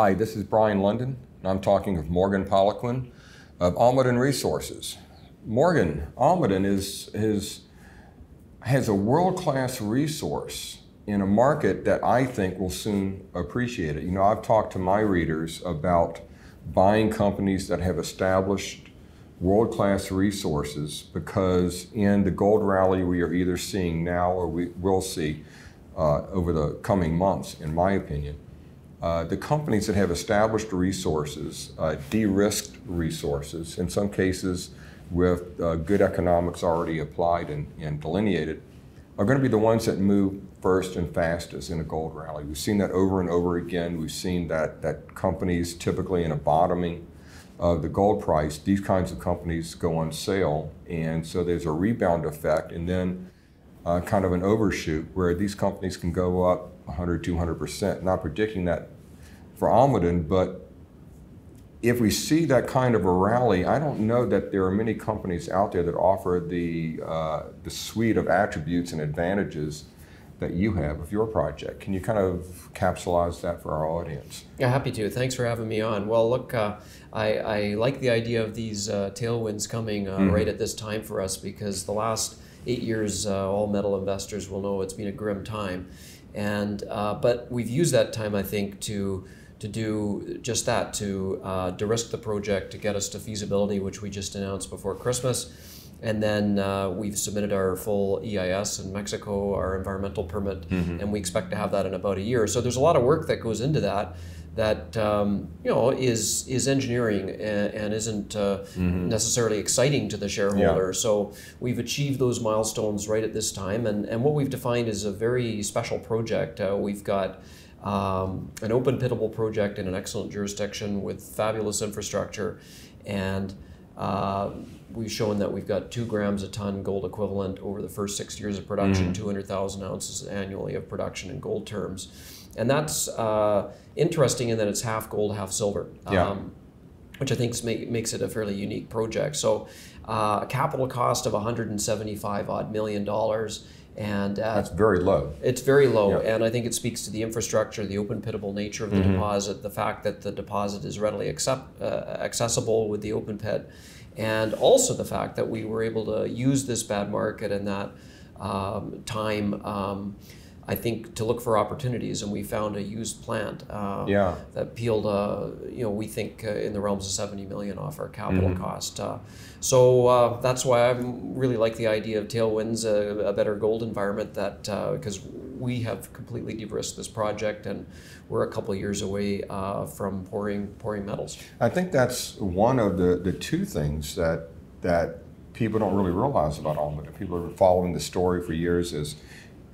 Hi, this is Brien Lundin, and I'm talking with Morgan Poliquin of Almaden Resources. Morgan, Almaden is, is, has a world-class resource in a market that I think will soon appreciate it. You know, I've talked to my readers about buying companies that have established world-class resources because in the gold rally we are either seeing now or we will see uh, over the coming months, in my opinion, uh, the companies that have established resources, uh, de-risked resources, in some cases with uh, good economics already applied and, and, delineated, are going to be the ones that move first and fastest in a gold rally. We've seen that over and over again. We've seen that, that companies typically in a bottoming of the gold price, these kinds of companies go on sale. And so there's a rebound effect and then uh, kind of an overshoot where these companies can go up 100, 200%. Not predicting that for Almaden, but if we see that kind of a rally, I don't know that there are many companies out there that offer the, uh, the suite of attributes and advantages that you have of your project. Can you kind of capsulize that for our audience? Yeah, happy to. Thanks for having me on. Well, look, uh, I, I, like the idea of these uh, tailwinds coming uh, mm-hmm. right at this time for us because the last eight years, uh, all metal investors will know it's been a grim time. And, uh, but we've used that time, I think, to to do just that, to uh, de-risk the project, to get us to feasibility, which we just announced before Christmas, and then uh, we've submitted our full EIS in Mexico, our environmental permit, mm-hmm. and we expect to have that in about a year. So there's a lot of work that goes into that that um, you know is is engineering and, and isn't uh, mm-hmm. necessarily exciting to the shareholder. Yeah. So we've achieved those milestones right at this time, and and what we've defined is a very special project. Uh, we've got. Um, an open pitable project in an excellent jurisdiction with fabulous infrastructure and uh, we've shown that we've got two grams a ton gold equivalent over the first six years of production, mm-hmm. 200,000 ounces annually of production in gold terms. And that's uh, interesting in that it's half gold, half silver, yeah. um, which I think make, makes it a fairly unique project. So, uh, a capital cost of 175 odd million dollars. And uh, that's very low. It's very low, yeah. and I think it speaks to the infrastructure, the open pitable nature of the mm-hmm. deposit, the fact that the deposit is readily accept, uh, accessible with the open pit, and also the fact that we were able to use this bad market and that um, time. Um, I think to look for opportunities, and we found a used plant uh, yeah. that peeled, uh, you know, we think uh, in the realms of 70 million off our capital mm-hmm. cost. Uh, so uh, that's why I really like the idea of tailwinds, a, a better gold environment. That because uh, we have completely de-risked this project, and we're a couple years away from pouring pouring metals. I think that's one of the the two things that that people don't really realize about Almaden. People are following the story for years is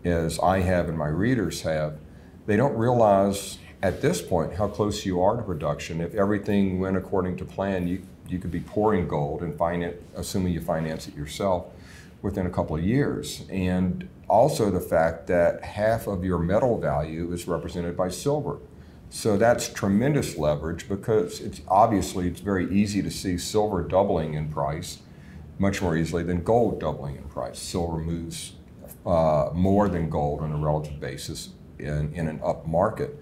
as I have and my readers have, they don't realize at this point how close you are to production. If everything went according to plan, you, you could be pouring gold and finance, assuming you finance it yourself, within a couple of years. And also the fact that half of your metal value is represented by silver. So that's tremendous leverage because it's obviously it's very easy to see silver doubling in price much more easily than gold doubling in price. Silver moves uh, more than gold on a relative basis in, in an up market.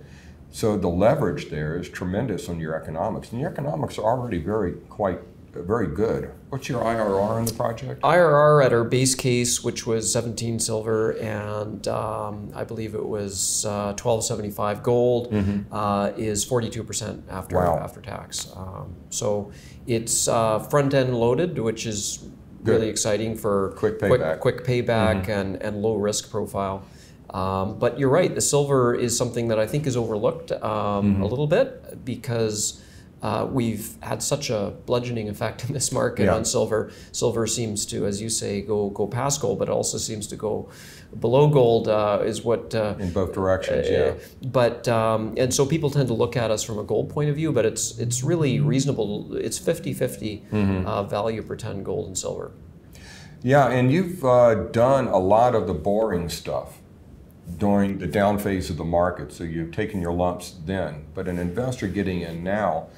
So the leverage there is tremendous on your economics, and your economics are already very quite very good. What's your IRR on the project? IRR at our base case, which was 17 silver and um, I believe it was uh, 1275 gold, mm-hmm. uh, is 42% after wow. after tax. Um, so it's uh, front end loaded, which is Good. really exciting for quick payback, quick, quick payback mm-hmm. and, and low risk profile. Um, but you're right, the silver is something that I think is overlooked um, mm-hmm. a little bit because uh, we've had such a bludgeoning effect in this market yeah. on silver. Silver seems to, as you say, go go past gold, but it also seems to go below gold. Uh, is what uh, in both directions, yeah. Uh, but um, and so people tend to look at us from a gold point of view, but it's it's really reasonable. It's 50-50 mm-hmm. Uh, value per ton gold and silver. Yeah, and you've uh, done a lot of the boring stuff during the down phase of the market. So you've taken your lumps then. But an investor getting in now,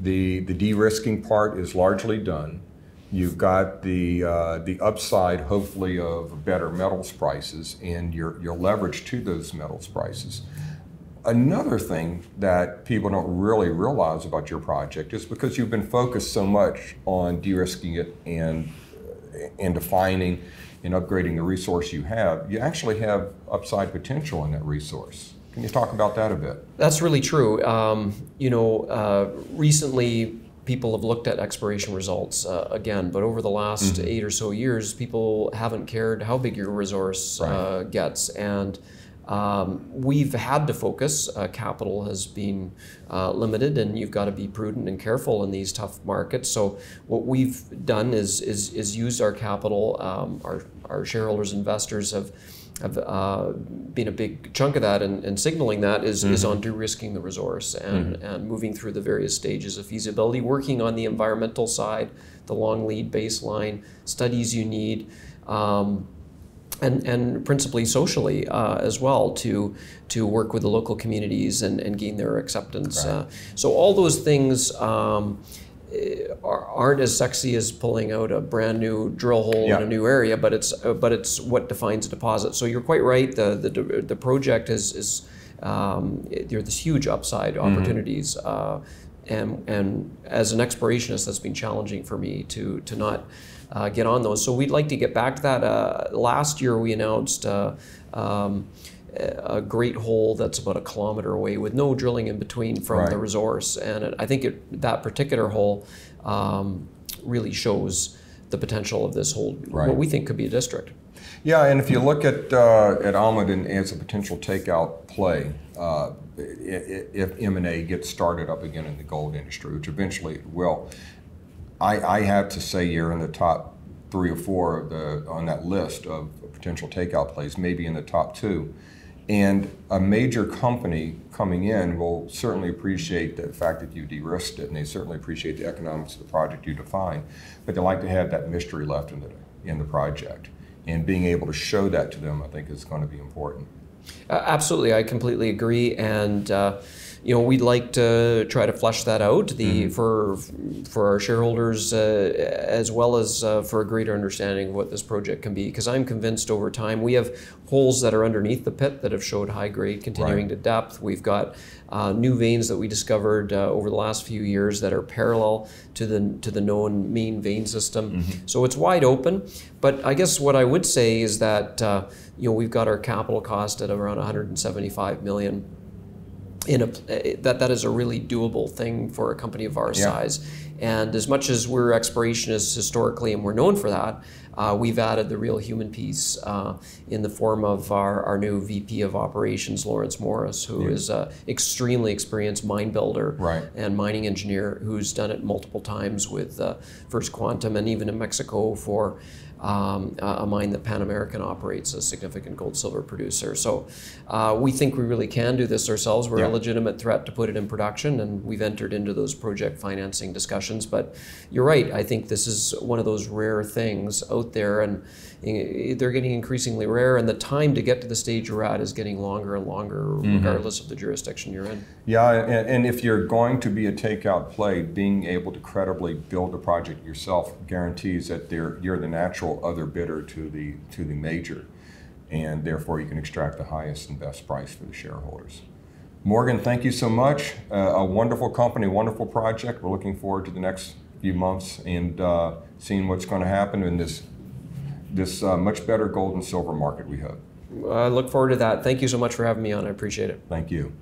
the, the de-risking part is largely done. You've got the, uh, the upside, hopefully, of better metals prices and your, your leverage to those metals prices. Another thing that people don't really realize about your project is because you've been focused so much on de-risking it and and defining and upgrading the resource you have, you actually have upside potential in that resource. Can you talk about that a bit? That's really true. Um, you know, uh, recently people have looked at exploration results uh, again, but over the last mm-hmm. eight or so years, people haven't cared how big your resource right. uh, gets. And um, we've had to focus. Uh, capital has been uh, limited, and you've got to be prudent and careful in these tough markets. So, what we've done is is, is use our capital. Um, our our shareholders, investors have have uh, been a big chunk of that, and, and signaling that is, mm-hmm. is on de-risking the resource and, mm-hmm. and moving through the various stages of feasibility, working on the environmental side, the long lead baseline studies you need. Um, and, and principally socially uh, as well to to work with the local communities and, and gain their acceptance. Right. Uh, so all those things um, aren't as sexy as pulling out a brand new drill hole yeah. in a new area, but it's uh, but it's what defines a deposit. So you're quite right. The the, the project is is um, there's this huge upside mm-hmm. opportunities. Mm-hmm. and, and as an explorationist, that's been challenging for me to to not uh, get on those. So we'd like to get back to that. Uh, last year we announced uh, um, a great hole that's about a kilometer away with no drilling in between from right. the resource. And it, I think it, that particular hole um, really shows the potential of this whole, right. what we think could be a district. Yeah, and if you look at uh, at Almaden as a potential takeout play, uh, if M&A gets started up again in the gold industry, which eventually it will, I, I have to say you're in the top three or four of the, on that list of potential takeout plays, maybe in the top two. And a major company coming in will certainly appreciate the fact that you de-risked it, and they certainly appreciate the economics of the project you define. But they like to have that mystery left in the in the project, and being able to show that to them, I think, is going to be important. Uh, absolutely, I completely agree, and. Uh, you know, we'd like to try to flesh that out the mm-hmm. for for our shareholders uh, as well as uh, for a greater understanding of what this project can be. Because I'm convinced over time we have holes that are underneath the pit that have showed high grade continuing right. to depth. We've got uh, new veins that we discovered uh, over the last few years that are parallel to the to the known main vein system. Mm-hmm. So it's wide open. But I guess what I would say is that uh, you know we've got our capital cost at around 175 million in a that that is a really doable thing for a company of our yeah. size. And as much as we're explorationists historically, and we're known for that, uh, we've added the real human piece uh, in the form of our, our new VP of Operations, Lawrence Morris, who yeah. is an extremely experienced mine builder right. and mining engineer who's done it multiple times with uh, First Quantum and even in Mexico for um, a mine that Pan American operates, a significant gold silver producer. So uh, we think we really can do this ourselves. We're yeah. a legitimate threat to put it in production, and we've entered into those project financing discussions. But you're right, I think this is one of those rare things out there, and they're getting increasingly rare, and the time to get to the stage you're at is getting longer and longer, mm-hmm. regardless of the jurisdiction you're in. Yeah, and, and if you're going to be a takeout play, being able to credibly build a project yourself guarantees that you're the natural other bidder to the to the major, and therefore you can extract the highest and best price for the shareholders. Morgan, thank you so much. Uh, a wonderful company, wonderful project. We're looking forward to the next few months and uh, seeing what's going to happen in this this uh, much better gold and silver market, we hope. I look forward to that. Thank you so much for having me on. I appreciate it. Thank you.